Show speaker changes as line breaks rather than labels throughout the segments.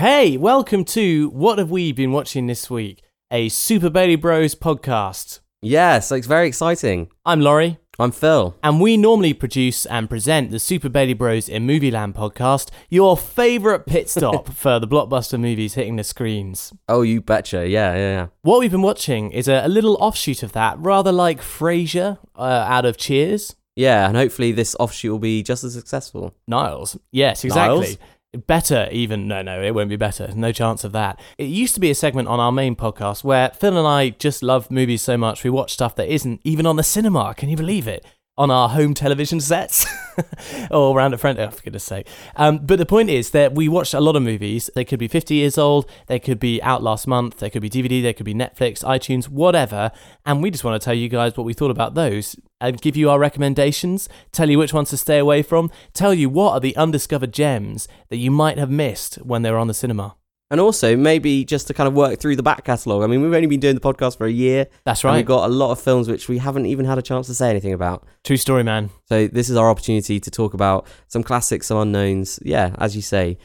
Hey, welcome to What Have We Been Watching This Week? A Super Bailey Bros podcast.
Yeah, so it's very exciting.
I'm Laurie,
I'm Phil.
and we normally produce and present the Super Bailey Bros in Movie Land podcast, your favourite pit stop for the blockbuster movies hitting the screens.
Oh, you betcha. Yeah, yeah, yeah.
What we've been watching is a, a little offshoot of that, rather like Frasier uh, out of Cheers.
Yeah, and hopefully this offshoot will be just as successful.
Niles. Yes, exactly.
Niles?
Better, even. No, no, it won't be better. No chance of that. It used to be a segment on our main podcast where Phil and I just love movies so much we watch stuff that isn't even on the cinema. Can you believe it? On our home television sets or around a friend. Oh, for goodness sake. Um, but the point is that we watched a lot of movies. They could be 50 years old, they could be out last month, they could be DVD, they could be Netflix, iTunes, whatever. And we just want to tell you guys what we thought about those and give you our recommendations, tell you which ones to stay away from, tell you what are the undiscovered gems that you might have missed when they were on the cinema.
And also, maybe just to kind of work through the back catalogue. I mean, we've only been doing the podcast for a year.
That's
And
right.
we've got a lot of films which we haven't even had a chance to say anything about.
True story, man.
So this is our opportunity to talk about some classics, some unknowns. Yeah, as you say,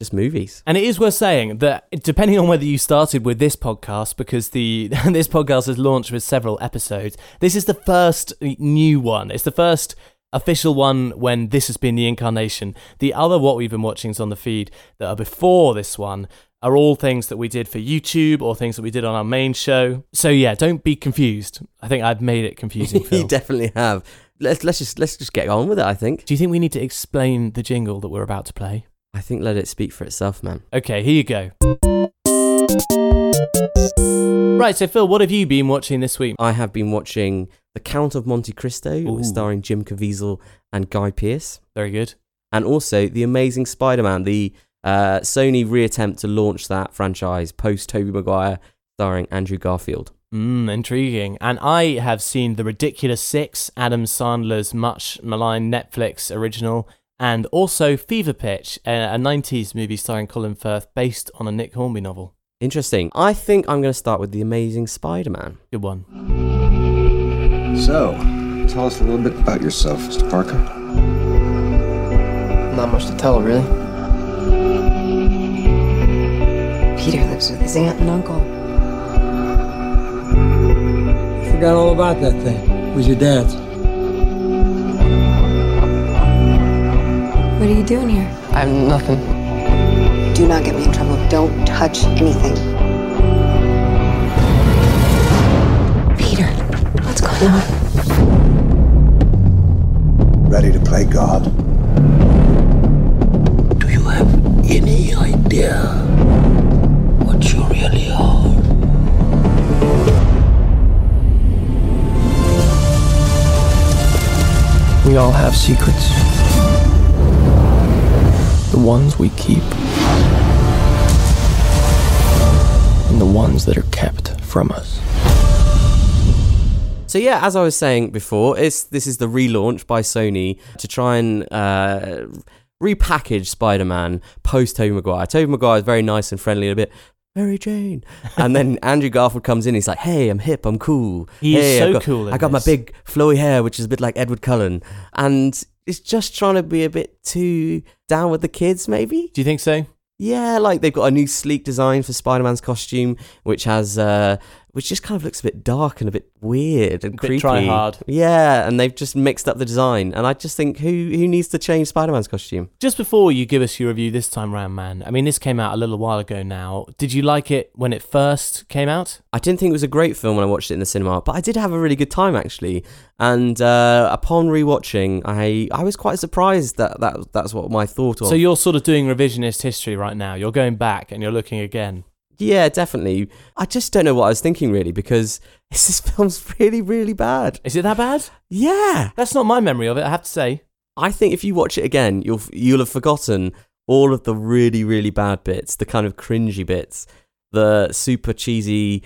just movies.
And it is worth saying that depending on whether you started with this podcast, because the this podcast has launched with several episodes, this is the first new one. It's the first official one when this has been the incarnation. The other what we've been watching is on the feed that are before this one are all things that we did for YouTube or things that we did on our main show. So yeah, don't be confused. I think I've made it confusing.
You definitely have. Let's let's just let's just get on with it. I think.
Do you think we need to explain the jingle that we're about to play?
I think let it speak for itself, man.
Okay, here you go. Right, so Phil, what have you been watching this week?
I have been watching The Count of Monte Cristo,
Ooh.
starring Jim Caviezel and Guy Pearce.
Very good.
and also the Amazing Spider-Man, the uh, Sony reattempt to launch that franchise post Tobey Maguire, starring Andrew Garfield.
Mm, intriguing. And I have seen The Ridiculous Six, Adam Sandler's much maligned Netflix original, and also Fever Pitch, a, a 90s movie starring Colin Firth based on a Nick Hornby novel.
Interesting. I think I'm going to start with the Amazing Spider-Man.
Good one.
So, tell us a little bit about yourself, Mr. Parker.
Not much to tell, really.
Peter lives with his aunt and uncle.
Forgot all about that thing. It was your dad's.
Are you doing here?
I have nothing.
Do not get me in trouble. Don't touch anything. Peter, what's going on?
Ready to play God?
Do you have any idea what you really are?
We all have secrets. The ones we keep. And the ones that are kept from us.
So yeah, as I was saying before, it's this is the relaunch by Sony to try and uh, repackage Spider-Man post Tobey Maguire. Tobey Maguire is very nice and friendly, a bit Mary Jane, and then Andrew Garfield comes in. He's like, "Hey, I'm hip, I'm cool.
He is
hey,
so
I got,
cool in
I got my big flowy hair, which is a bit like Edward Cullen, and it's just trying to be a bit too down with the kids, maybe."
Do you think so?
Yeah, like they've got a new sleek design for Spider-Man's costume, which has uh which just kind of looks a bit dark and a bit weird and
bit
creepy.
try-hard.
Yeah, and they've just mixed up the design. And I just think who who needs to change Spider-Man's costume?
Just before you give us your review this time round, man, I mean, this came out a little while ago now. Did you like it when it first came out?
I didn't think it was a great film when I watched it in the cinema, but I did have a really good time actually. And uh, upon rewatching, I I was quite surprised that, that that's what my thought was.
So you're sort of doing revisionist history right now. You're going back and you're looking again.
Yeah, definitely. I just don't know what I was thinking really because this film's really really bad.
Is it that bad?
Yeah.
That's not my memory of it, I have to say.
I think if you watch it again, you'll you'll have forgotten all of the really really bad bits, the kind of cringy bits, the super cheesy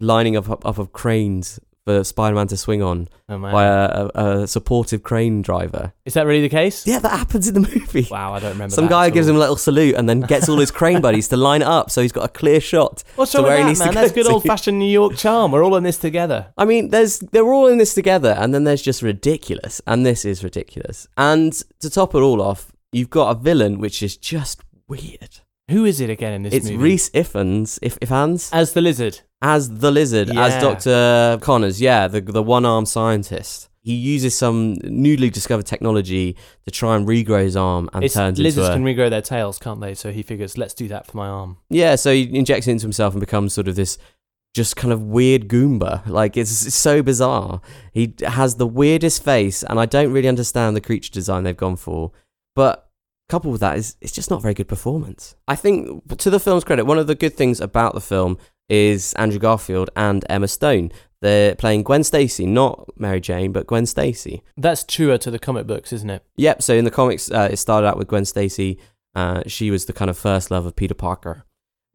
lining up up of cranes for Spider-Man to swing on
Oh,
by a, a, a supportive crane driver.
Is that really the case?
Yeah, that happens in the movie.
Wow, I don't remember
Some guy gives
all.
him a little salute and then gets all his crane buddies to line up so he's got a clear shot
What's wrong with that, man? That's good old fashioned New York charm. We're all in this together.
I mean, there's they're all in this together, and then there's just ridiculous, and this is ridiculous. And to top it all off, you've got a villain which is just weird.
Who is it again in this
it's
movie?
Rhys Ifans, if Ifans,
as the lizard.
As the lizard,
Yeah.
as Doctor Connors. Yeah, the the one armed scientist. He uses some newly discovered technology to try and regrow his arm and
It's,
turns
lizards
into a
can regrow their tails, can't they? So he figures, let's do that for my arm.
yeah. So he injects it into himself and becomes sort of this just kind of weird Goomba. Like it's, it's so bizarre. He has the weirdest face, and I don't really understand the creature design they've gone for. But coupled with that is it's just not very good performance. I think to the film's credit, one of the good things about the film is Andrew Garfield and Emma Stone. They're playing Gwen Stacy, not Mary Jane, but Gwen Stacy.
That's truer to the comic books, isn't it?
Yep. So in the comics, uh, it started out with Gwen Stacy. Uh, she was the kind of first love of Peter Parker,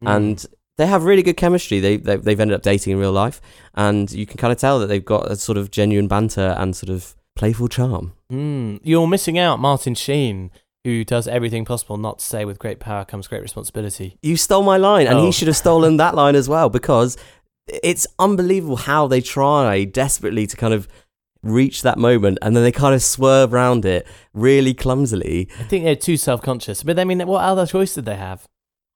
Mm.
and they have really good chemistry. They, they they've ended up dating in real life, and you can kind of tell that they've got a sort of genuine banter and sort of playful charm.
Mm. You're missing out, Martin Sheen, who does everything possible not to say with great power comes great responsibility.
You stole my line, and
Oh.
he should have stolen that line as well because it's unbelievable how they try desperately to kind of reach that moment, and then they kind of swerve around it really clumsily.
I think they're too self conscious. But I mean, what other choice did they have?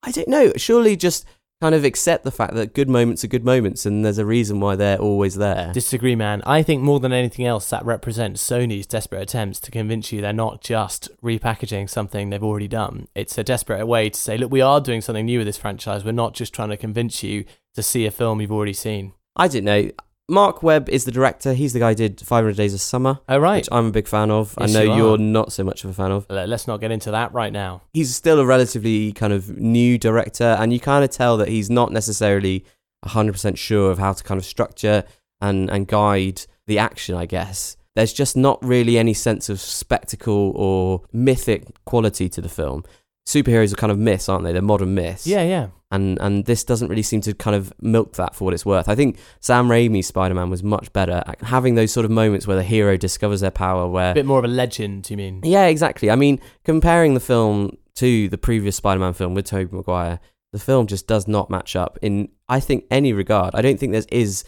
I don't know. Surely just kind of accept the fact that good moments are good moments, and there's a reason why they're always there.
Disagree, man. I think more than anything else, that represents Sony's desperate attempts to convince you they're not just repackaging something they've already done. It's a desperate way to say, look, we are doing something new with this franchise. We're not just trying to convince you to see a film you've already seen.
I don't know. Marc Webb is the director. He's the guy who did 500 Days of Summer,
Oh, right.
which I'm a big fan of.
Yes,
I know
you are.
you're not so much of a fan of.
Let- Let's not get into that right now.
He's still a relatively kind of new director, and you kind of tell that he's not necessarily 100% sure of how to kind of structure and, and guide the action, I guess. There's just not really any sense of spectacle or mythic quality to the film. Superheroes are kind of myths, aren't they? They're modern myths.
Yeah, yeah.
and and this doesn't really seem to kind of milk that for what it's worth. I think Sam Raimi's Spider-Man was much better at having those sort of moments where the hero discovers their power. Where
A bit more of a legend, you mean?
yeah, exactly. I mean, comparing the film to the previous Spider-Man film with Tobey Maguire, the film just does not match up in I think any regard. I don't think there is.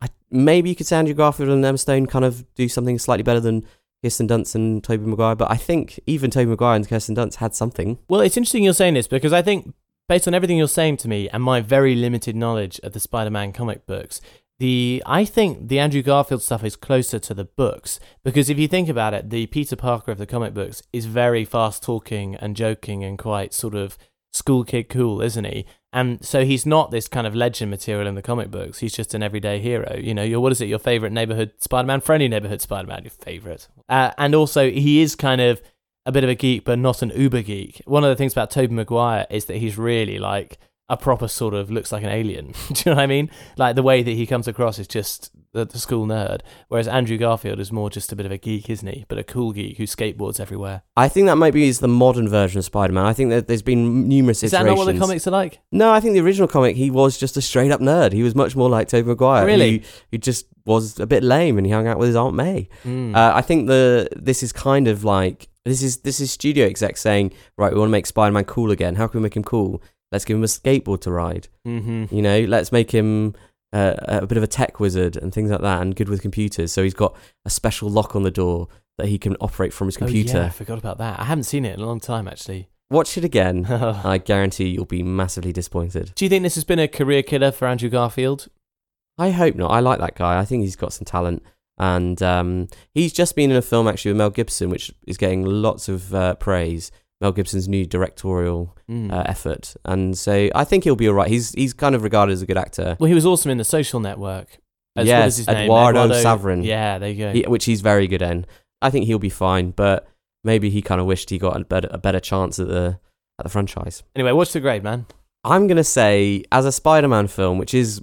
I, maybe you could say Andrew Garfield and Emma Stone kind of do something slightly better than Kirsten Dunst and Tobey Maguire, but I think even Tobey Maguire and Kirsten Dunst had something.
Well, it's interesting you're saying this because I think, based on everything you're saying to me and my very limited knowledge of the Spider-Man comic books, the I think the Andrew Garfield stuff is closer to the books because if you think about it, the Peter Parker of the comic books is very fast talking and joking and quite sort of school kid cool, isn't he? And so he's not this kind of legend material in the comic books. He's just an everyday hero. You know, your what is it? Your favorite neighborhood Spider-Man, friendly neighborhood Spider-Man, your favorite. Uh, and also, he is kind of a bit of a geek, but not an uber geek. One of the things about Tobey Maguire is that he's really like a proper sort of looks like an alien. Do you know what I mean? Like the way that he comes across is just the, the school nerd, whereas Andrew Garfield is more just a bit of a geek, isn't he? But a cool geek who skateboards everywhere.
I think that might be is the modern version of Spider-Man. I think that there's been numerous
Is that not what the comics are like?
No, I think the original comic he was just a straight up nerd. He was much more like Tobey Maguire.
Really?
Who, who just was a bit lame and he hung out with his Aunt May.
Mm.
Uh, I think the this is kind of like this is this is studio exec saying, right, we want to make Spider-Man cool again. How can we make him cool? Let's give him a skateboard to ride.
mm-hmm.
You know, let's make him uh, a bit of a tech wizard and things like that, and good with computers. So he's got a special lock on the door that he can operate from his computer.
Oh, yeah, I forgot about that. I haven't seen it in a long time, actually.
Watch it again. I guarantee you'll be massively disappointed.
Do you think this has been a career killer for Andrew Garfield?
I hope not. I like that guy. I think he's got some talent. And um, he's just been in a film actually with Mel Gibson, which is getting lots of uh, praise. Mel Gibson's new directorial
Mm.
uh, effort, and so I think he'll be all right. He's he's kind of regarded as a good actor,
well, he was awesome in The Social Network. As
Yes,
his name?
Eduardo Saverin.
Yeah, there you go.
he- which he's very good in. I think he'll be fine, but maybe he kind of wished he got a better a better chance at the at the franchise.
Anyway, what's the grade, man?
I'm gonna say as a Spider-Man film, which is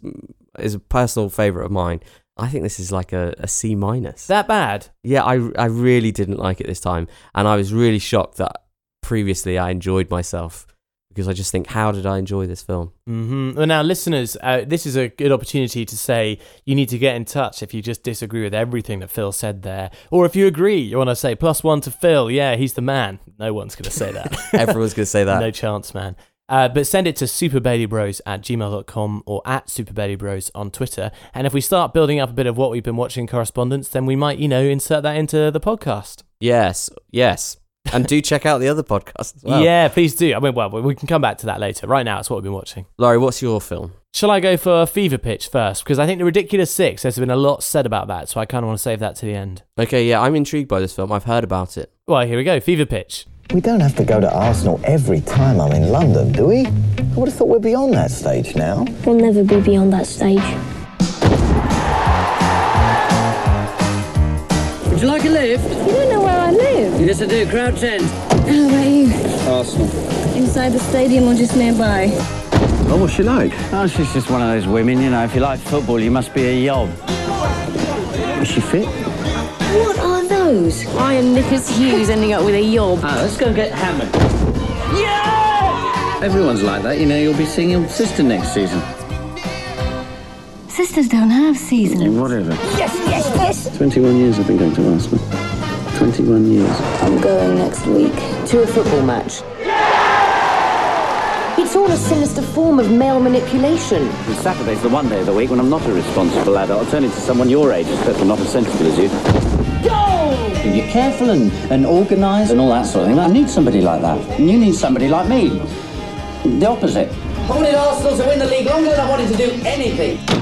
is a personal favorite of mine. I think this is like a, a C minus.
That bad?
Yeah, I, I really didn't like it this time. And I was really shocked that previously I enjoyed myself because I just think, how did I enjoy this film?
hmm Well, now, listeners, uh, this is a good opportunity to say you need to get in touch if you just disagree with everything that Phil said there. Or if you agree, you want to say plus one to Phil. Yeah, he's the man. No one's going to say that.
Everyone's going to say that.
no chance, man. Uh, but send it to superbabybros at gmail.com or at superbabybros on Twitter. And if we start building up a bit of what we've been watching correspondence, then we might, you know, insert that into the podcast.
Yes, yes. And do check out the other podcast as well.
Yeah, please do. I mean, well, we can come back to that later. Right now, it's what we've been watching.
Laurie, what's your film?
Shall I go for Fever Pitch first? Because I think The Ridiculous Six, there's been a lot said about that, so I kind of want to save that to the end.
Okay, yeah, I'm intrigued by this film. I've heard about it.
Well, here we go. Fever Pitch.
We don't have to go to Arsenal every time I'm in London, do we? I would have thought we'd be on that stage now.
We'll never be beyond that stage.
Would you like a lift?
You don't know where I live.
Yes, I do. Crouch End.
How about you?
Arsenal.
Inside the stadium or just nearby?
Oh, what's she like?
Oh, she's just one of those women, you know. If you like football, you must be a yob.
Is she fit?
What are those? I am Nicholas Hughes ending up with a yob.
Ah, let's go get hammered. Yeah! Everyone's like that, you know. You'll be seeing your sister next season.
Sisters don't have seasons.
Whatever.
Yes, yes, yes.
21 years I've been going to Arsenal. 21 years.
I'm going next week.
To a football match. It's all a sinister form of male manipulation.
Saturday's the one day of the week when I'm not a responsible adult. I'll turn into someone your age, except I'm not as sensible as you. Go! You're careful and, and organised and all that sort of thing. I need somebody like that. And you need somebody like me. The opposite. I wanted Arsenal to win the league longer than I wanted to do anything.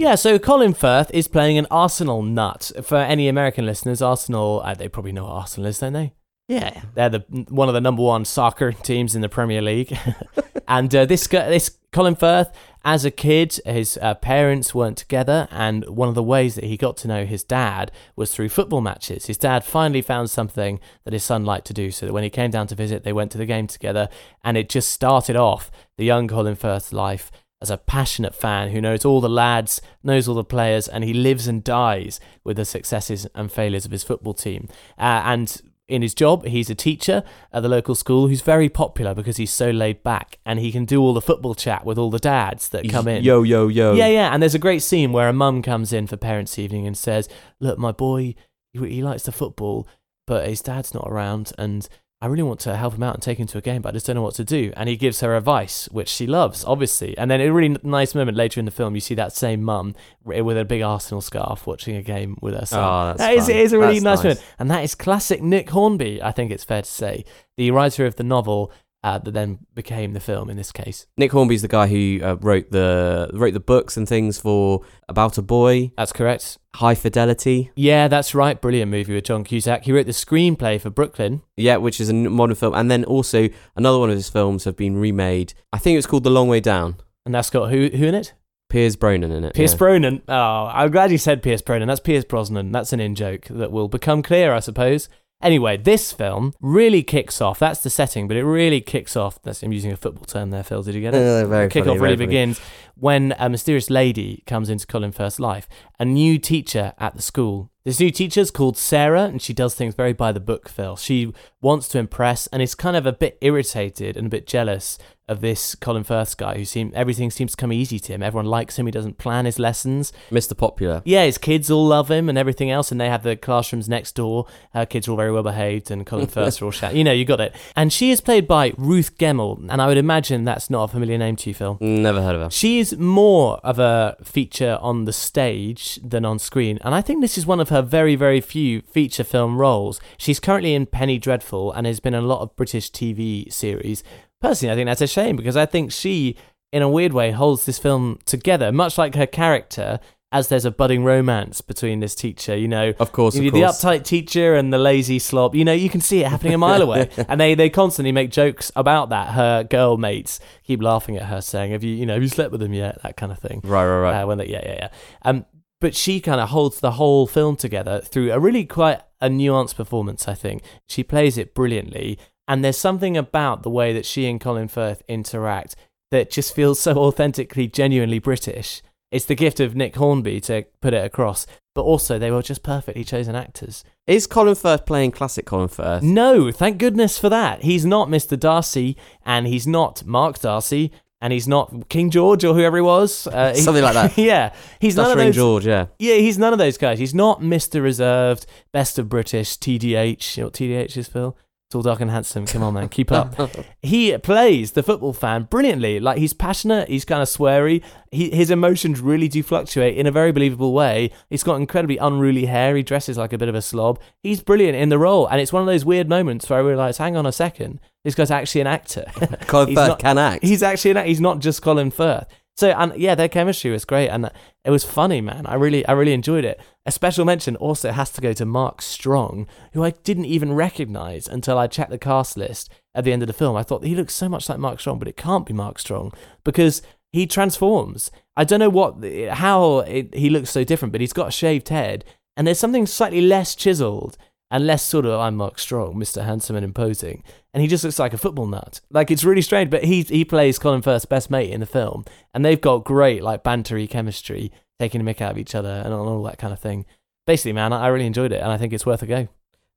Yeah, so Colin Firth is playing an Arsenal nut. For any American listeners, Arsenal, uh, they probably know what Arsenal is, don't they?
Yeah.
They're the one of the number one soccer teams in the Premier League. and uh, this guy, this Colin Firth, as a kid, his uh, parents weren't together, and one of the ways that he got to know his dad was through football matches. His dad finally found something that his son liked to do, so that when he came down to visit, they went to the game together, and it just started off the young Colin Firth's life as a passionate fan who knows all the lads, knows all the players, and he lives and dies with the successes and failures of his football team. Uh, and in his job, he's a teacher at the local school who's very popular because he's so laid back and he can do all the football chat with all the dads that come in.
Yo, yo, yo.
Yeah, yeah. And there's a great scene where a mum comes in for parents' evening and says, Look, my boy, he, he likes the football, but his dad's not around and I really want to help him out and take him to a game, but I just don't know what to do. And he gives her advice, which she loves, obviously. And then a really nice moment later in the film, you see that same mum with a big Arsenal scarf watching a game with her son.
Oh,
that is, it is a really nice,
nice.
moment. And that is classic Nick Hornby, I think it's fair to say. The writer of the novel uh, that then became the film in this case.
Nick Hornby's the guy who uh, wrote the wrote the books and things for About a Boy,
That's correct.
High Fidelity.
Yeah, that's right. Brilliant movie with John Cusack. He wrote the screenplay for Brooklyn.
Yeah, which is a modern film, and then also another one of his films have been remade. I think it's called The Long Way Down.
And that's got who who in it?
Piers Bronan in it.
Pierce
yeah.
Brosnan. Oh, I'm glad you said Pierce Brosnan. That's Pierce Brosnan. That's an in joke that will become clear, I suppose. Anyway, this film really kicks off. That's the setting, but it really kicks off. That's I'm using a football term there, Phil. Did you get it?
Uh, very
Kick
funny,
off really
funny.
begins when a mysterious lady comes into Colin Firth's life, a new teacher at the school. This new teacher's called Sarah, and she does things very by the book, Phil. She wants to impress and is kind of a bit irritated and a bit jealous of this Colin Firth guy who seems everything seems to come easy to him. Everyone likes him. He doesn't plan his lessons.
Mr. Popular.
Yeah, his kids all love him and everything else, and they have the classrooms next door. Her kids are all very well behaved, and Colin Firth are all shout. You know, you got it. And she is played by Ruth Gemmell, and I would imagine that's not a familiar name to you, Phil.
Never heard of her.
She is more of a feature on the stage than on screen, and I think this is one of her very, very few feature film roles. She's currently in Penny Dreadful and has been in a lot of British TV series. Personally, I think that's a shame because I think she, in a weird way, holds this film together, much like her character. As there's a budding romance between this teacher, you know,
Of course,
you
of
the
course.
uptight teacher and the lazy slob. You know, you can see it happening a mile away, and they they constantly make jokes about that. Her girl mates keep laughing at her, saying, "Have you, you know, have you slept with them yet?" That kind of thing.
Right, right, right.
Uh, when they, yeah, yeah, yeah. Um, but she kind of holds the whole film together through a really quite a nuanced performance. I think she plays it brilliantly, and there's something about the way that she and Colin Firth interact that just feels so authentically, genuinely British. It's the gift of Nick Hornby to put it across, but also they were just perfectly chosen actors.
Is Colin Firth playing classic Colin Firth?
No, thank goodness for that. He's not Mr. Darcy, and he's not Mark Darcy, and he's not King George or whoever he was. Uh, he-
Something like that.
yeah, he's none of those.
George, yeah.
Yeah, he's none of those guys. He's not Mr. Reserved, Best of British, TDH. You know what TDH is, Phil? Tall, dark, and handsome. Come on, man, keep up. he plays the football fan brilliantly. Like he's passionate, he's kind of sweary. He, his emotions really do fluctuate in a very believable way. He's got incredibly unruly hair. He dresses like a bit of a slob. He's brilliant in the role, and it's one of those weird moments where I realise, hang on a second, this guy's actually an actor.
Colin Firth
not-
can act.
He's actually an actor. He's not just Colin Firth. So and yeah, their chemistry was great, and it was funny, man. I really, I really enjoyed it. A special mention also has to go to Mark Strong, who I didn't even recognise until I checked the cast list at the end of the film. I thought he looks so much like Mark Strong, but it can't be Mark Strong because he transforms. I don't know what, how it, he looks so different, but he's got a shaved head, and there's something slightly less chiseled and less sort of I'm Mark Strong, Mr. Handsome and Imposing, and he just looks like a football nut. Like it's really strange, but he he plays Colin Firth's best mate in the film, and they've got great like bantery chemistry, taking a mick out of each other and all that kind of thing. Basically, man, I really enjoyed it, and I think it's worth a go.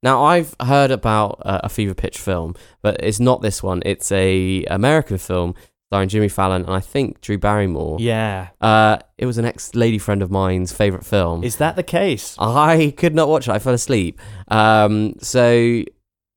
Now I've heard about uh, a Fever Pitch film, but it's not this one. It's a American film starring Jimmy Fallon and I think Drew Barrymore.
Yeah,
Uh, it was an ex lady friend of mine's favorite film.
is that the case?
I could not watch it. I fell asleep. Um, so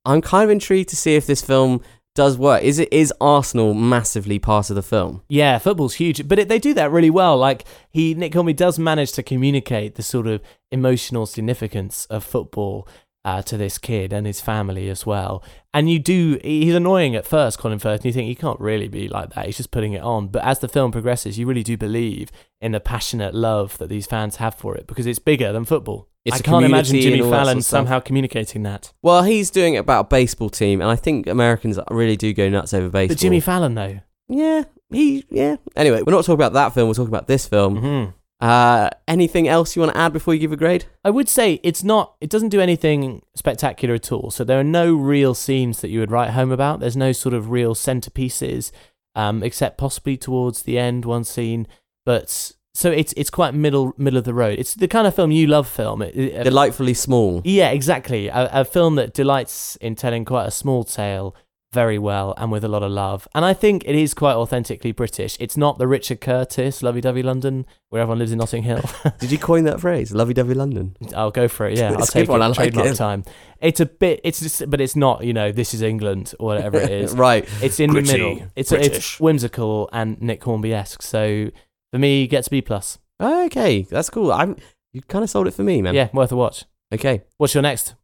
I'm kind of intrigued to see if this film does work. Is it is Arsenal massively part of the film?
Yeah, football's huge, but it, they do that really well. Like he, Nick Hornby does manage to communicate the sort of emotional significance of football uh, to this kid and his family as well. And you do, he's annoying at first, Colin Firth, and you think he can't really be like that. He's just putting it on. But as the film progresses, you really do believe in the passionate love that these fans have for it because it's bigger than football.
It's
I can't imagine Jimmy
sort
Fallon
of
somehow communicating that.
Well, he's doing it about a baseball team, and I think Americans really do go nuts over baseball.
But Jimmy Fallon, though.
yeah, he, yeah. Anyway, we're not talking about that film. We're talking about this film.
hmm
Uh, anything else you want to add before you give a grade?
I would say it's not. It doesn't do anything spectacular at all. So there are no real scenes that you would write home about. There's no sort of real centerpieces, um, except possibly towards the end one scene. But so it's it's quite middle middle of the road. It's the kind of film you love. Film. It, it-
Delightfully small.
yeah, exactly. A, a film that delights in telling quite a small tale very well and with a lot of love. And I think it is quite authentically British. It's not the Richard Curtis, Lovey Dovey London, where everyone lives in Notting Hill.
Did you coin that phrase? Lovey dovey London.
I'll go for it. Yeah, I'll take
good one,
it.
I like
Trademark
it.
time. It's a bit. It's just, but it's not. You know, this is England or whatever it is.
right.
It's in
Gritty,
the middle. It's it's whimsical and Nick Hornby esque. So for me, it gets B plus.
Okay, that's cool. I'm. You kind of sold it for me, man.
Yeah, worth a watch.
Okay.
What's your next?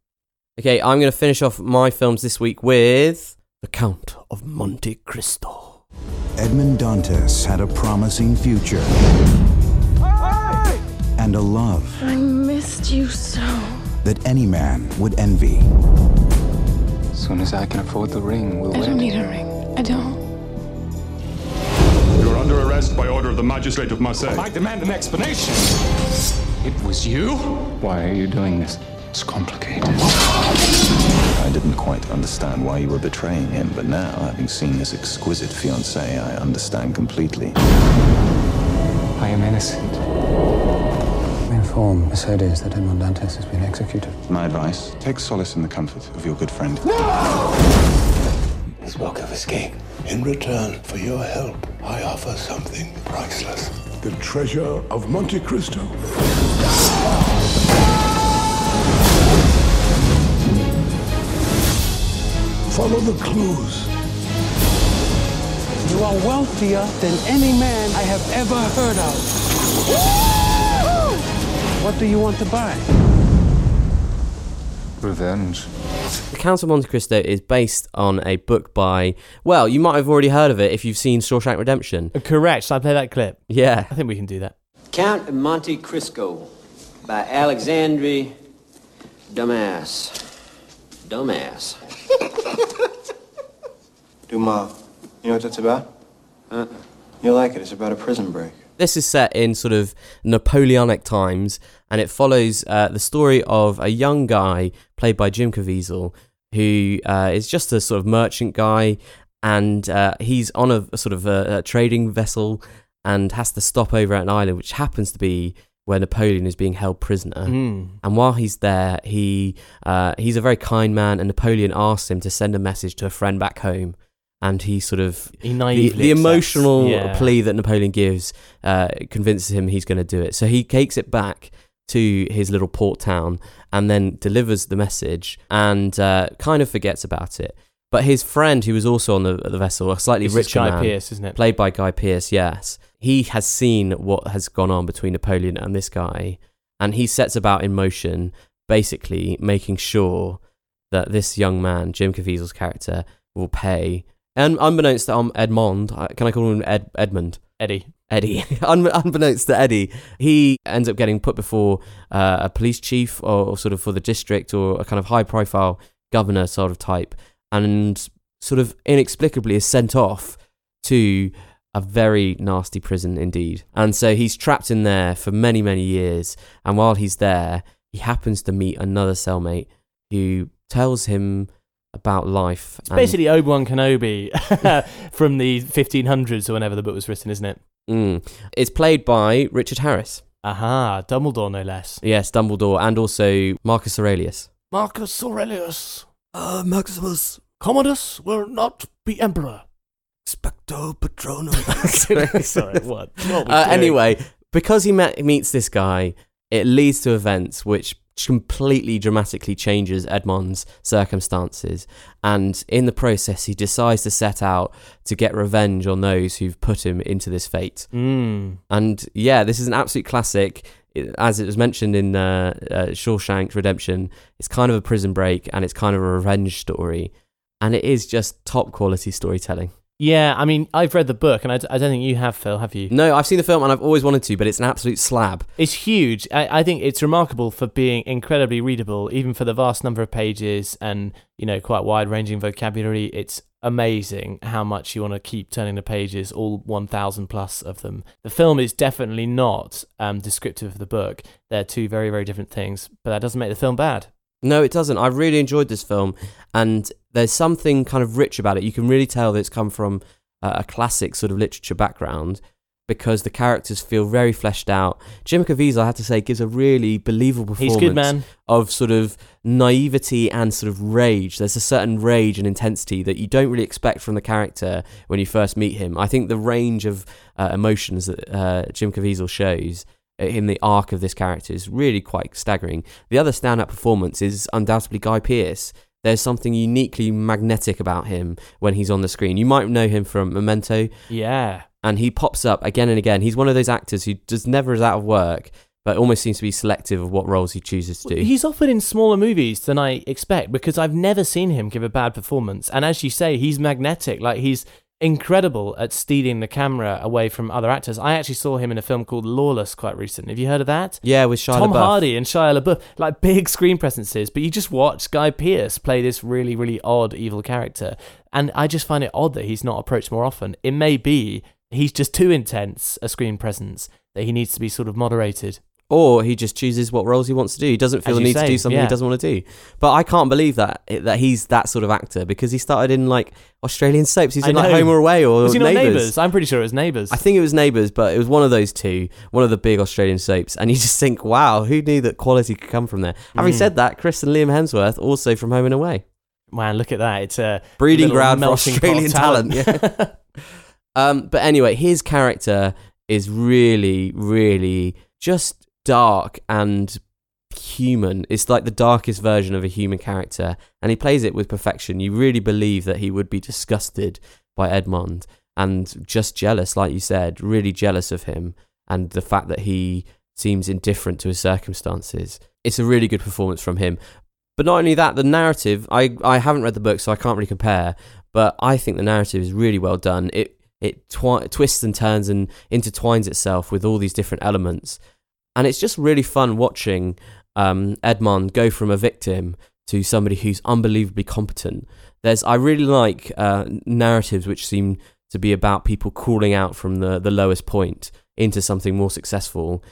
Okay, I'm going to finish off my films this week with The Count of Monte Cristo.
Edmond Dantes had a promising future and a love
I missed you so.
that any man would envy.
As soon as I can afford the ring, we'll
I
wed.
don't need a ring. I don't.
You're under arrest by order of the magistrate of Marseille.
I demand an explanation. It was you? Why are you doing this? It's complicated.
I didn't quite understand why you were betraying him, but now, having seen his exquisite fiancée, I understand completely.
I am innocent.
Inform Mercedes that Edmond Dantes has been executed.
My advice take solace in the comfort of your good friend.
His book of escape. In return for your help, I offer something priceless.
The treasure of Monte Cristo.
Follow the clues.
You are wealthier than any man I have ever heard of. What do you want to buy?
Revenge.
The Count of Monte Cristo is based on a book by, well, you might have already heard of it if you've seen Shawshank Redemption.
Uh, correct. Shall I play that clip?
Yeah.
I think we can do that.
Count of Monte Cristo by Alexandre Dumas. Dumas.
Dumas. You know what that's about?
Uh,
You'll like it. It's about a prison break.
This is set in sort of Napoleonic times, and it follows uh, the story of a young guy played by Jim Caviezel, who uh, is just a sort of merchant guy, and uh, he's on a, a sort of a, a trading vessel and has to stop over at an island, which happens to be where Napoleon is being held prisoner.
Mm.
And while he's there, he uh, he's a very kind man, and Napoleon asks him to send a message to a friend back home. And he sort of
He
the, the emotional
Yeah.
plea that Napoleon gives uh, convinces him he's going to do it. So he takes it back to his little port town and then delivers the message and uh, kind of forgets about it. But his friend, who was also on the, the vessel, a slightly
This is
richer
Guy
man,
Pearce, isn't it?
played by Guy Pearce, yes, he has seen what has gone on between Napoleon and this guy, and he sets about in motion, basically making sure that this young man, Jim Caviezel's character, will pay. And unbeknownst to um, Edmond, can I call him Ed, Edmund?
Eddie.
Eddie. Un- unbeknownst to Eddie, he ends up getting put before uh, a police chief or, or sort of for the district or a kind of high profile governor sort of type and sort of inexplicably is sent off to a very nasty prison indeed. And so he's trapped in there for many, many years. And while he's there, he happens to meet another cellmate who tells him about life.
It's basically Obi Wan Kenobi from the 1500s or whenever the book was written, isn't it?
Mm. It's played by Richard Harris.
Aha, Dumbledore, no less.
Yes, Dumbledore, and also Marcus Aurelius.
Marcus Aurelius.
Uh, Maximus.
Commodus will not be emperor. Expecto Patronum.
Sorry, what? what
Uh, anyway, because he met, meets this guy, it leads to events which completely dramatically changes Edmond's circumstances. And in the process, he decides to set out to get revenge on those who've put him into this fate.
Mm.
And yeah, this is an absolute classic. It- As it was mentioned in uh, uh, Shawshank Redemption, it's kind of a prison break and it's kind of a revenge story. And it is just top quality storytelling.
Yeah, I mean, I've read the book, and I, d- I don't think you have, Phil, have you?
No, I've seen the film and I've always wanted to, but it's an absolute slab.
It's huge. I, I think it's remarkable for being incredibly readable, even for the vast number of pages and you know quite wide ranging vocabulary. It's amazing how much you want to keep turning the pages, all one thousand plus of them. The film is definitely not um, descriptive of the book. They're two very very different things, but that doesn't make the film bad.
No, it doesn't. I really enjoyed this film, and there's something kind of rich about it. You can really tell that it's come from uh, a classic sort of literature background because the characters feel very fleshed out. Jim Caviezel, I have to say, gives a really believable
He's
performance
good, man.
of sort of naivety and sort of rage. There's a certain rage and intensity that you don't really expect from the character when you first meet him. I think the range of uh, emotions that uh, Jim Caviezel shows in the arc of this character is really quite staggering. The other standout performance is undoubtedly Guy Pearce. There's something uniquely magnetic about him when he's on the screen. You might know him from Memento,
Yeah.
and he pops up again and again. He's one of those actors who just never is out of work, but almost seems to be selective of what roles he chooses to do.
He's often in smaller movies than I expect because I've never seen him give a bad performance. And as you say, he's magnetic. Like he's incredible at stealing the camera away from other actors. I actually saw him in a film called Lawless quite recently. Have you heard of that?
yeah, with Shia
Tom
LaBeouf.
Hardy and Shia LaBeouf, like big screen presences, but you just watch Guy Pearce play this really, really odd evil character, and I just find it odd that he's not approached more often. It may be he's just too intense a screen presence that he needs to be sort of moderated.
Or he just chooses what roles he wants to do. He doesn't feel
As
the need to do something
yeah.
he doesn't want to do. But I can't believe that that he's that sort of actor because he started in like Australian soaps. He's
I
in like
know.
Home or Away or
Was
Neighbours.
Neighbours? I'm pretty sure it was Neighbours.
I think it was Neighbours, but it was one of those two, one of the big Australian soaps. And you just think, wow, who knew that quality could come from there? Having
Mm.
said that, Chris and Liam Hemsworth also from Home and Away.
Man, look at that! It's a
breeding ground for Australian talent. yeah. um, but anyway, his character is really, really just dark and human. It's like the darkest version of a human character, and he plays it with perfection. You really believe that he would be disgusted by Edmond and just jealous, like you said, really jealous of him and the fact that he seems indifferent to his circumstances. It's a really good performance from him. But not only that, the narrative, I, I haven't read the book, so I can't really compare, but I think the narrative is really well done. It it twi- twists and turns and intertwines itself with all these different elements. And it's just really fun watching um, Edmond go from a victim to somebody who's unbelievably competent. There's I really like uh, narratives which seem to be about people crawling out from the, the lowest point into something more successful.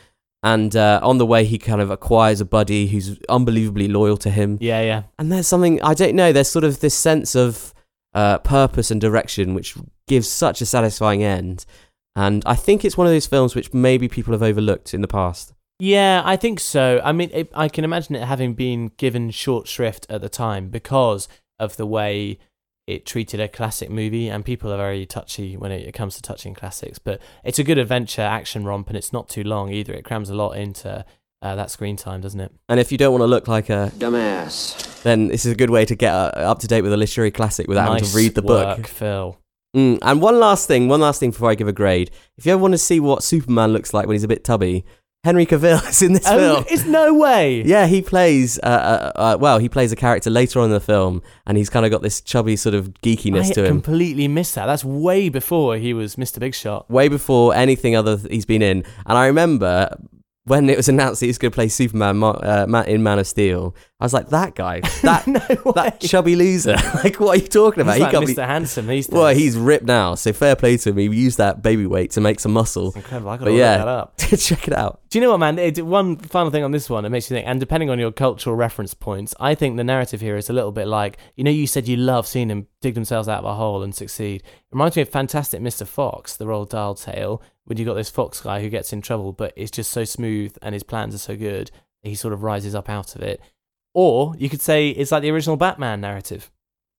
And uh, on the way, he kind of acquires a buddy who's unbelievably loyal to him.
Yeah, yeah.
And there's something, I don't know, there's sort of this sense of uh, purpose and direction which gives such a satisfying end. And I think it's one of those films which maybe people have overlooked in the past.
Yeah, I think so. I mean, it, I can imagine it having been given short shrift at the time because of the way it treated a classic movie, and people are very touchy when it, it comes to touching classics. But it's a good adventure action romp, and it's not too long either. It crams a lot into uh, that screen time, doesn't it?
And if you don't want to look like a
dumbass,
then this is a good way to get uh, up to date with a literary classic without having to read the book.
work, Phil.
Mm, and one last thing, one last thing before I give a grade. If you ever want to see what Superman looks like when he's a bit tubby, Henry Cavill is in this
Oh,
film.
it's no way.
Yeah, he plays. Uh, uh, uh, well, he plays a character later on in the film, and he's kind of got this chubby sort of geekiness
I
to him.
I completely missed that. That's way before he was Mr. Big Shot.
way before anything other th- he's been in. And I remember when it was announced that he was going to play Superman uh, Ma- in Man of Steel, I was like, that guy, that that chubby loser. like, what are you talking about?
He's like
can't
Mr.
be-
Handsome days.
Well, he's ripped now, so fair play to him. He used that baby weight to make some muscle.
incredible. I got to
yeah,
look that up.
check it out.
Do you know what, man? It, one final thing on this one, it makes you think, and depending on your cultural reference points, I think the narrative here is a little bit like, you know, you said you love seeing them dig themselves out of a hole and succeed. It reminds me of Fantastic Mr. Fox, the Roald Dahl tale, when you got this fox guy who gets in trouble, but it's just so smooth and his plans are so good, he sort of rises up out of it. Or you could say it's like the original Batman narrative.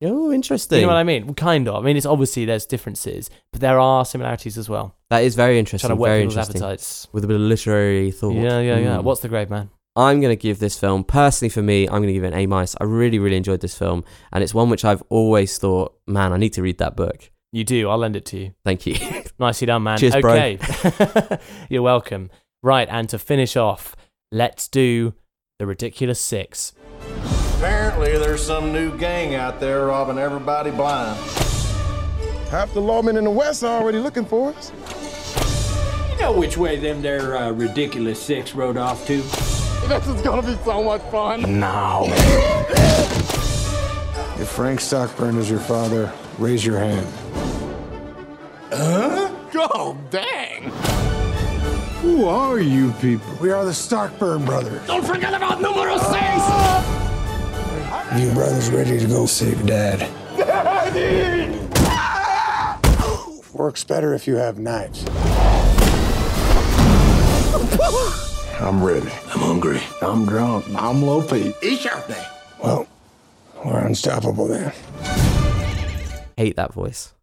Oh, interesting.
You know what I mean? Kind of. I mean, it's obviously there's differences, but there are similarities as well.
That is very interesting.
Trying to
very
people's
interesting.
appetites.
With a bit of literary thought.
Yeah, yeah, yeah.
Mm.
What's the grade, man?
I'm going to give this film, personally for me, I'm going to give it an A minus. I really, really enjoyed this film. And it's one which I've always thought, man, I need to read that book.
You do. I'll lend it to you.
Thank you.
Nicely done, man.
Cheers, bro.
okay. You're welcome. Right, and to finish off, let's do the ridiculous six.
Apparently, there's some new gang out there robbing everybody blind.
Half the lawmen in the West are already looking for us.
You know which way them there uh, ridiculous six rode off to?
This is gonna be so much fun.
Now.
If Frank Stockburn is your father, raise your hand.
Huh? Oh, dang.
Who are you people? We are the Stockburn brothers.
Don't forget about numero six.
You brothers ready to go save Dad?
Daddy!
Works better if you have knives. I'm ready. I'm hungry. I'm drunk. I'm low Pete.
Eat your thing.
Well, we're unstoppable then.
Hate that voice.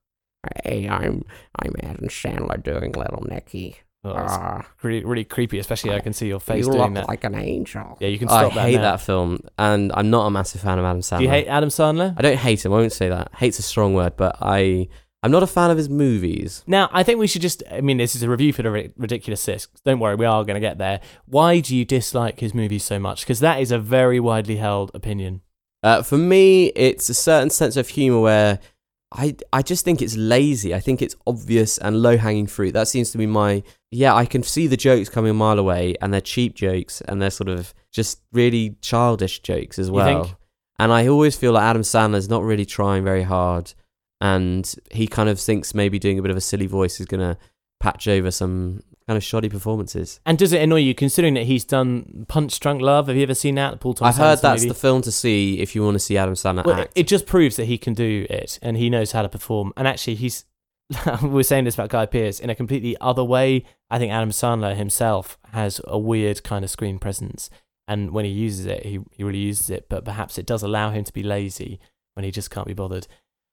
Hey, I'm I'm Adam Sandler doing Little Nicky.
Oh, it's
Ah.
really, really creepy, especially I can see your face
you
doing
look
that.
like an angel.
Yeah, you can
I
stop that
hate
now.
that film, and I'm not a massive fan of Adam Sandler.
Do you hate Adam Sandler?
I don't hate him. I won't say that. Hate's a strong word, but I I'm not a fan of his movies.
Now, I think we should just. I mean, this is a review for the Ri- Ridiculous Six. Don't worry, we are going to get there. Why do you dislike his movies so much? Because that is a very widely held opinion.
Uh, for me, it's a certain sense of humor where I I just think it's lazy. I think it's obvious and low hanging fruit. That seems to be my yeah. I can see the jokes coming a mile away, and they're cheap jokes, and they're sort of just really childish jokes as
You
well.
think?
And I always feel like Adam Sandler's not really trying very hard, and he kind of thinks maybe doing a bit of a silly voice is gonna patch over some kind of shoddy performances.
And does it annoy you, considering that he's done Punch Drunk Love? Have you ever seen that? Paul Thomas
I've heard
Anderson
that's
movie?
the film to see if you want to see Adam Sandler
Well,
act.
it just proves that he can do it and he knows how to perform. And actually, he's. we were saying this about Guy Pearce in a completely other way. I think Adam Sandler himself has a weird kind of screen presence. And when he uses it, he, he really uses it. But perhaps it does allow him to be lazy when he just can't be bothered.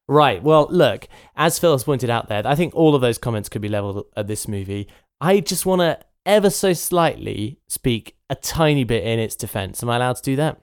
Right. Well, look, as Phil has pointed out there, I think all of those comments could be leveled at this movie. I just want to ever so slightly speak a tiny bit in its defense. Am I allowed to do that?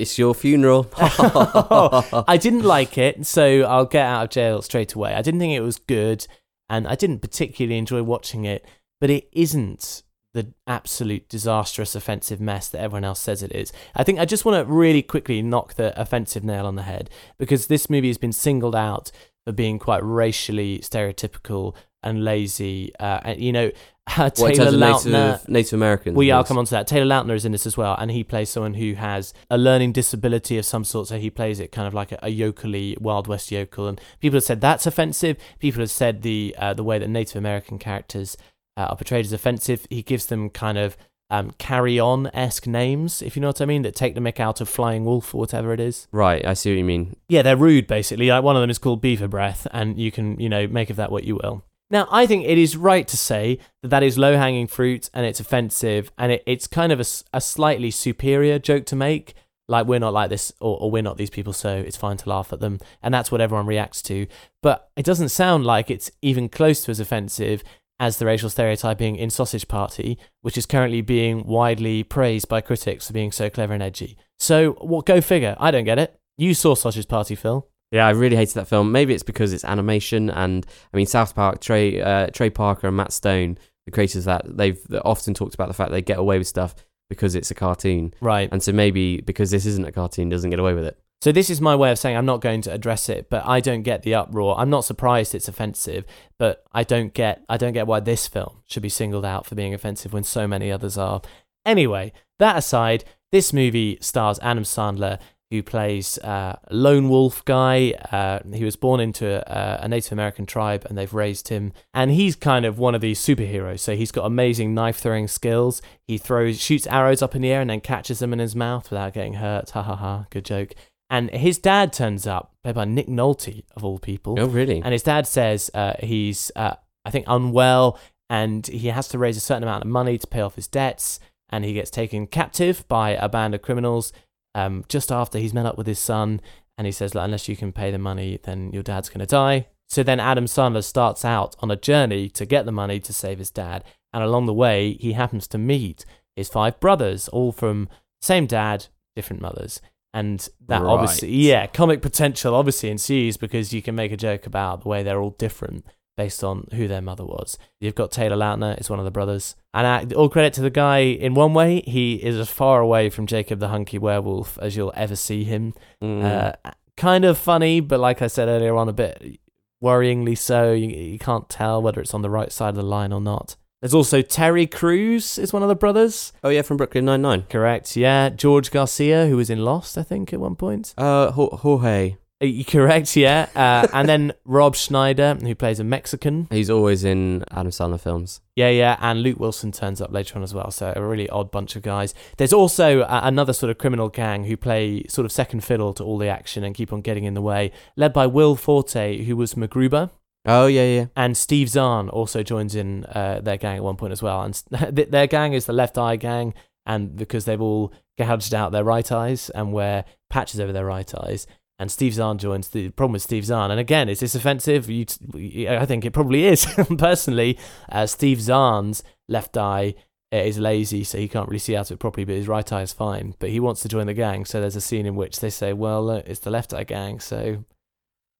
It's your funeral.
I didn't like it, so I'll get out of jail straight away. I didn't think it was good, and I didn't particularly enjoy watching it, but it isn't the absolute disastrous offensive mess that everyone else says it is. I think I just want to really quickly knock the offensive nail on the head because this movie has been singled out for being quite racially stereotypical and lazy. Uh, and, you know, uh, Taylor Lautner.
Native, Native Americans?
Yeah, I'll come on to that. Taylor Lautner is in this as well, and he plays someone who has a learning disability of some sort. So he plays it kind of like a, a yokelly Wild West yokel, and people have said that's offensive. People have said the uh, the way that Native American characters uh, are portrayed is offensive. He gives them kind of um, carry on esque names, if you know what I mean, that take the mick out of Flying Wolf or whatever it is.
Right, I see what you mean.
Yeah, they're rude, basically. Like one of them is called Beaver Breath, and you can, you know, make of that what you will. Now, I think it is right to say that that is low hanging fruit and it's offensive, and it, it's kind of a slightly superior joke to make. Like, we're not like this, or, or we're not these people, so it's fine to laugh at them. And that's what everyone reacts to. But it doesn't sound like it's even close to as offensive as the racial stereotyping in Sausage Party, which is currently being widely praised by critics for being so clever and edgy. So, what? Go figure. I don't get it. You saw Sausage Party, Phil.
Yeah, I really hated that film. Maybe it's because it's animation, and I mean South Park, Trey uh, Trey Parker and Matt Stone, the creators of that they've often talked about the fact they get away with stuff because it's a cartoon,
Right.
and so maybe because this isn't a cartoon, doesn't get away with it.
So this is my way of saying I'm not going to address it, but I don't get the uproar. I'm not surprised it's offensive, but I don't get I don't get why this film should be singled out for being offensive when so many others are. Anyway, that aside, this movie stars Adam Sandler, who plays uh, a lone wolf guy. Uh, he was born into a, a Native American tribe, and they've raised him. And he's kind of one of these superheroes. So he's got amazing knife throwing skills. He throws, shoots arrows up in the air, and then catches them in his mouth without getting hurt. Ha ha ha! Good joke. And his dad turns up, played by Nick Nolte of all people.
Oh, really?
And his dad says uh, he's, uh, I think, unwell, and he has to raise a certain amount of money to pay off his debts. And he gets taken captive by a band of criminals um, just after he's met up with his son. And he says, "Look, unless you can pay the money, then your dad's going to die. So then Adam Sandler starts out on a journey to get the money to save his dad. And along the way, he happens to meet his five brothers, all from same dad, different mothers. And that
Right.
obviously, yeah, comic potential obviously ensues because you can make a joke about the way they're all different based on who their mother was. You've got Taylor Lautner, is one of the brothers. And all credit to the guy in one way, he is as far away from Jacob the Hunky Werewolf as you'll ever see him.
Mm.
Uh, kind of funny, but like I said earlier on, a bit worryingly so. You, you can't tell whether it's on the right side of the line or not. There's also Terry Crews, is one of the brothers.
Oh yeah, from Brooklyn Nine Nine.
Correct, yeah. George Garcia, who was in Lost, I think, at one point.
Uh, Jorge.
You- Correct, yeah. Uh, and then Rob Schneider, who plays a Mexican.
He's always in Adam Sandler films.
Yeah, yeah, and Luke Wilson turns up later on as well. So a really odd bunch of guys. There's also uh, another sort of criminal gang who play sort of second fiddle to all the action and keep on getting in the way, led by Will Forte, who was MacGruber.
Oh yeah, yeah.
And Steve Zahn also joins in uh, their gang at one point as well. And th- their gang is the Left Eye Gang, and because they've all gouged out their right eyes and wear patches over their right eyes. And Steve Zahn joins. The problem with Steve Zahn, and again, is this offensive? T- I think it probably is. Personally, uh, Steve Zahn's left eye uh, is lazy, so he can't really see out of it properly, but his right eye is fine. But he wants to join the gang, so there's a scene in which they say, "Well, it's the left eye gang, so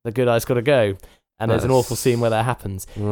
the good eye's got to go." And there's an awful scene where that happens.
Oh.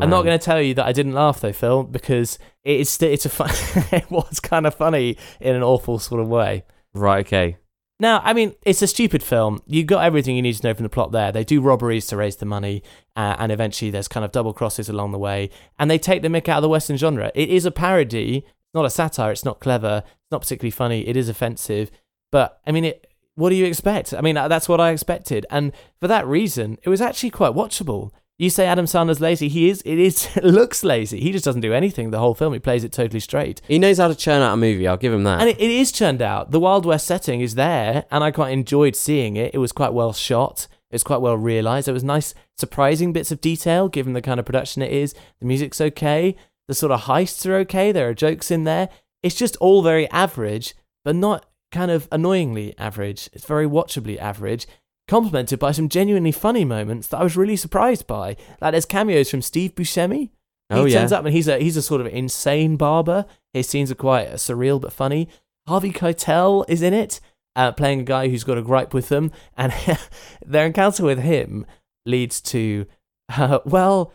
I'm not going to tell you that I didn't laugh though, Phil, because it's it's a fun- it was kind of funny in an awful sort of way.
Right. Okay.
Now, I mean, it's a stupid film. You've got everything you need to know from the plot there. They do robberies to raise the money, uh, and eventually there's kind of double crosses along the way, and they take the mick out of the Western genre. It is a parody. It's not a satire. It's not clever. It's not particularly funny. It is offensive, but I mean, it. What do you expect? I mean, uh, that's what I expected, and for that reason, it was actually quite watchable. You say Adam Sandler's lazy. He is. It is. Looks lazy. He just doesn't do anything the whole film. He plays it totally straight.
He knows how to churn out a movie. I'll give him that.
And it, it is churned out. The Wild West setting is there, and I quite enjoyed seeing it. It was quite well shot. It was quite well realized. There was nice, surprising bits of detail given the kind of production it is. The music's okay. The sort of heists are okay. There are jokes in there. It's just all very average, but not kind of annoyingly average. It's very watchably average, complemented by some genuinely funny moments that I was really surprised by. Like there's cameos from Steve Buscemi. He
Oh, yeah.
turns up and he's a he's a sort of insane barber. His scenes are quite surreal but funny. Harvey Keitel is in it, uh, playing a guy who's got a gripe with them, and their encounter with him leads to, uh, well,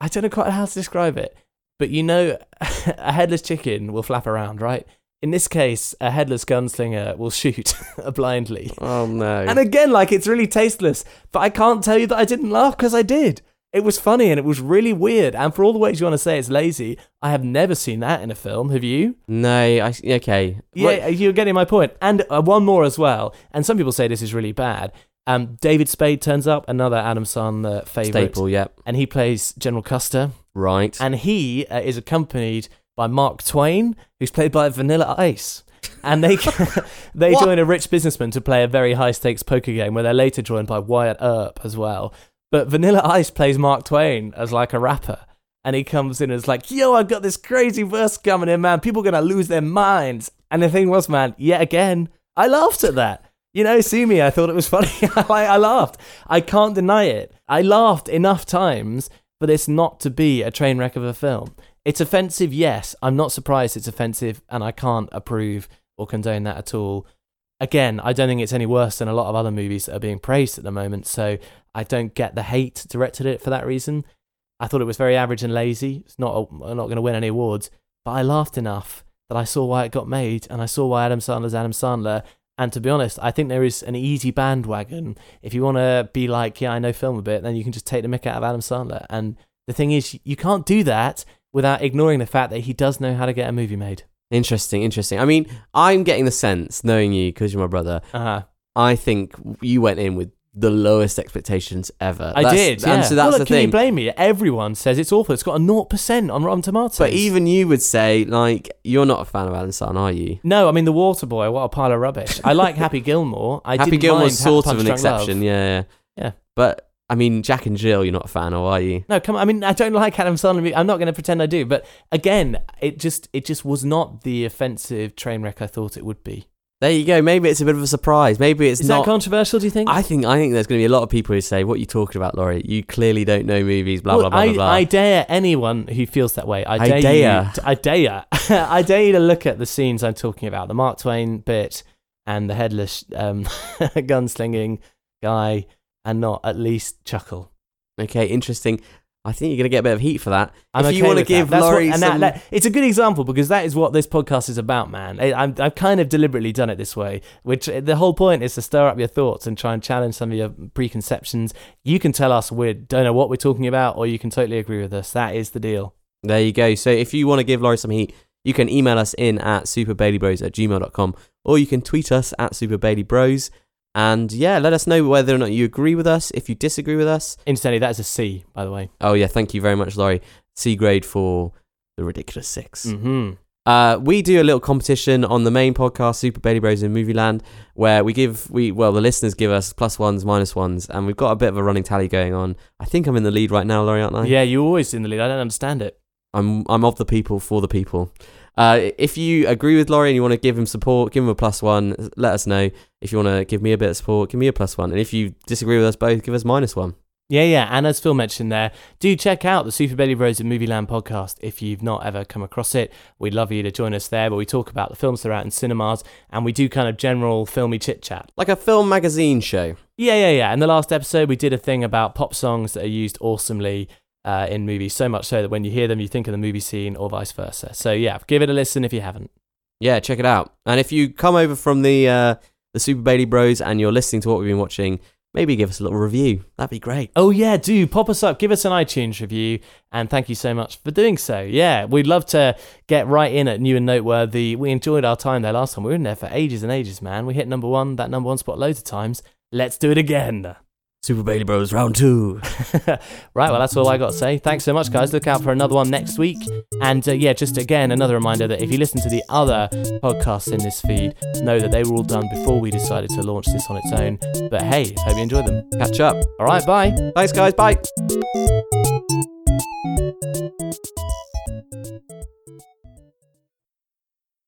I don't know quite how to describe it, but you know, a headless chicken will flap around, right? In this case, a headless gunslinger will shoot blindly.
Oh no.
And again, like it's really tasteless, but I can't tell you that I didn't laugh because I did. It was funny and it was really weird. And for all the ways you want to say it's lazy, I have never seen that in a film. Have you?
no. I. Okay.
Yeah,
Right.
you're getting my point. And uh, one more as well. And some people say this is really bad. Um, David Spade turns up, another Adam Sandler favorite,
Staple. Yep.
and he plays General Custer.
Right.
And he uh, is accompanied by Mark Twain, who's played by Vanilla Ice. And they they join a rich businessman to play a very high stakes poker game where they're later joined by Wyatt Earp as well. But Vanilla Ice plays Mark Twain as like a rapper. And he comes in and as like, yo, I've got this crazy verse coming in, man. People are going to lose their minds. And the thing was, man, yet again, I laughed at that. You know, see me, I thought it was funny. I, I laughed. I can't deny it. I laughed enough times but it's not to be a train wreck of a film. It's offensive, yes. I'm not surprised it's offensive, and I can't approve or condone that at all. Again, I don't think it's any worse than a lot of other movies that are being praised at the moment, so I don't get the hate directed at it for that reason. I thought it was very average and lazy. It's not I'm not going to win any awards, but I laughed enough that I saw why it got made, and I saw why Adam Sandler's Adam Sandler. And to be honest, I think there is an easy bandwagon. If you want to be like, yeah, I know film a bit, then you can just take the mick out of Adam Sandler. And the thing is, you can't do that without ignoring the fact that he does know how to get a movie made.
Interesting, interesting. I mean, I'm getting the sense, knowing you because you're my brother.
Uh-huh.
I think you went in with the lowest expectations ever.
I
That's-
did, yeah.
And so that's
well,
the
can
thing.
you blame me? Everyone says it's awful. It's got a 0% on Rotten Tomatoes.
but even you would say, like, you're not a fan of Adam Sandler, are you?
No, I mean the Water Boy. What a pile of rubbish. I like Happy Gilmore. I
Happy Gilmore's sort of an
Drunk Love.
exception, yeah, yeah.
Yeah.
But I mean, Jack and Jill, you're not a fan, or are you?
No, come on. I mean, I don't like Adam Sandler. I'm not going to pretend I do. But again, it just it just was not the offensive train wreck I thought it would be.
There you go. Maybe it's a bit of a surprise. Maybe it's
Is
not.
that controversial? Do you think?
I think I think there's going to be a lot of people who say, "What are you talking about, Laurie? You clearly don't know movies." Blah
Well,
blah blah
I,
blah. blah.
I dare anyone who feels that way. I
I
dare,
dare.
you. To, I dare. I dare you to look at the scenes I'm talking about: the Mark Twain bit and the headless um, gunslinging guy, and not at least chuckle.
okay, interesting. I think you're going to get a bit of heat for that.
I'm
if you want to
with that.
give
That's what-
Laurie
and that-
some,
that- it's a good example because that is what this podcast is about, man. I, I'm, I've kind of deliberately done it this way, which uh, the whole point is to stir up your thoughts and try and challenge some of your preconceptions. You can tell us we don't know what we're talking about, or you can totally agree with us. That is the deal.
There you go. So if you want to give Laurie some heat, you can email us in at superbailybros at gmail.com or you can tweet us at superbailybros. And yeah, let us know whether or not you agree with us, if you disagree with us.
Instantly, that is a C, by the way.
Oh, yeah, thank you very much, Laurie. C grade for the ridiculous 6
Mm-hmm.
Uh, we do a little competition on the main podcast, Super Bailey Bros in Movie Land, where we give we well the listeners give us plus ones, minus ones, and we've got a bit of a running tally going on. I think I'm in the lead right now, Laurie, aren't I?
Yeah, you're always in the lead. I don't understand it.
I'm I'm of the people for the people. Uh, if you agree with Laurie and you want to give him support, give him a plus one. Let us know. If you want to give me a bit of support, give me a plus one. And if you disagree with us both, give us minus one.
Yeah, yeah. And as Phil mentioned there, do check out the Super Bailey Bros in Movie Land podcast if you've not ever come across it. We'd love you to join us there, where we talk about the films that are out in cinemas and we do kind of general filmy chit chat.
Like a film magazine show.
Yeah, yeah, yeah. In the last episode, we did a thing about pop songs that are used awesomely uh, in movies, so much so that when you hear them, you think of the movie scene or vice versa. So, yeah, give it a listen if you haven't.
Yeah, check it out. And if you come over from the uh, the Super Bailey Bros and you're listening to what we've been watching, maybe give us a little review. That'd be great.
Oh, yeah, do pop us up, give us an iTunes review, and thank you so much for doing so. Yeah, we'd love to get right in at New and Noteworthy. We enjoyed our time there last time. We were in there for ages and ages, man. We hit number one, that number one spot loads of times. Let's do it again.
Super Bailey Bros round two.
right, well, that's all I got to say. Thanks so much, guys. Look out for another one next week. And uh, yeah, just again, another reminder that if you listen to the other podcasts in this feed, know that they were all done before we decided to launch this on its own. But hey, hope you enjoy them.
Catch up.
All right, bye.
Thanks, guys. Bye.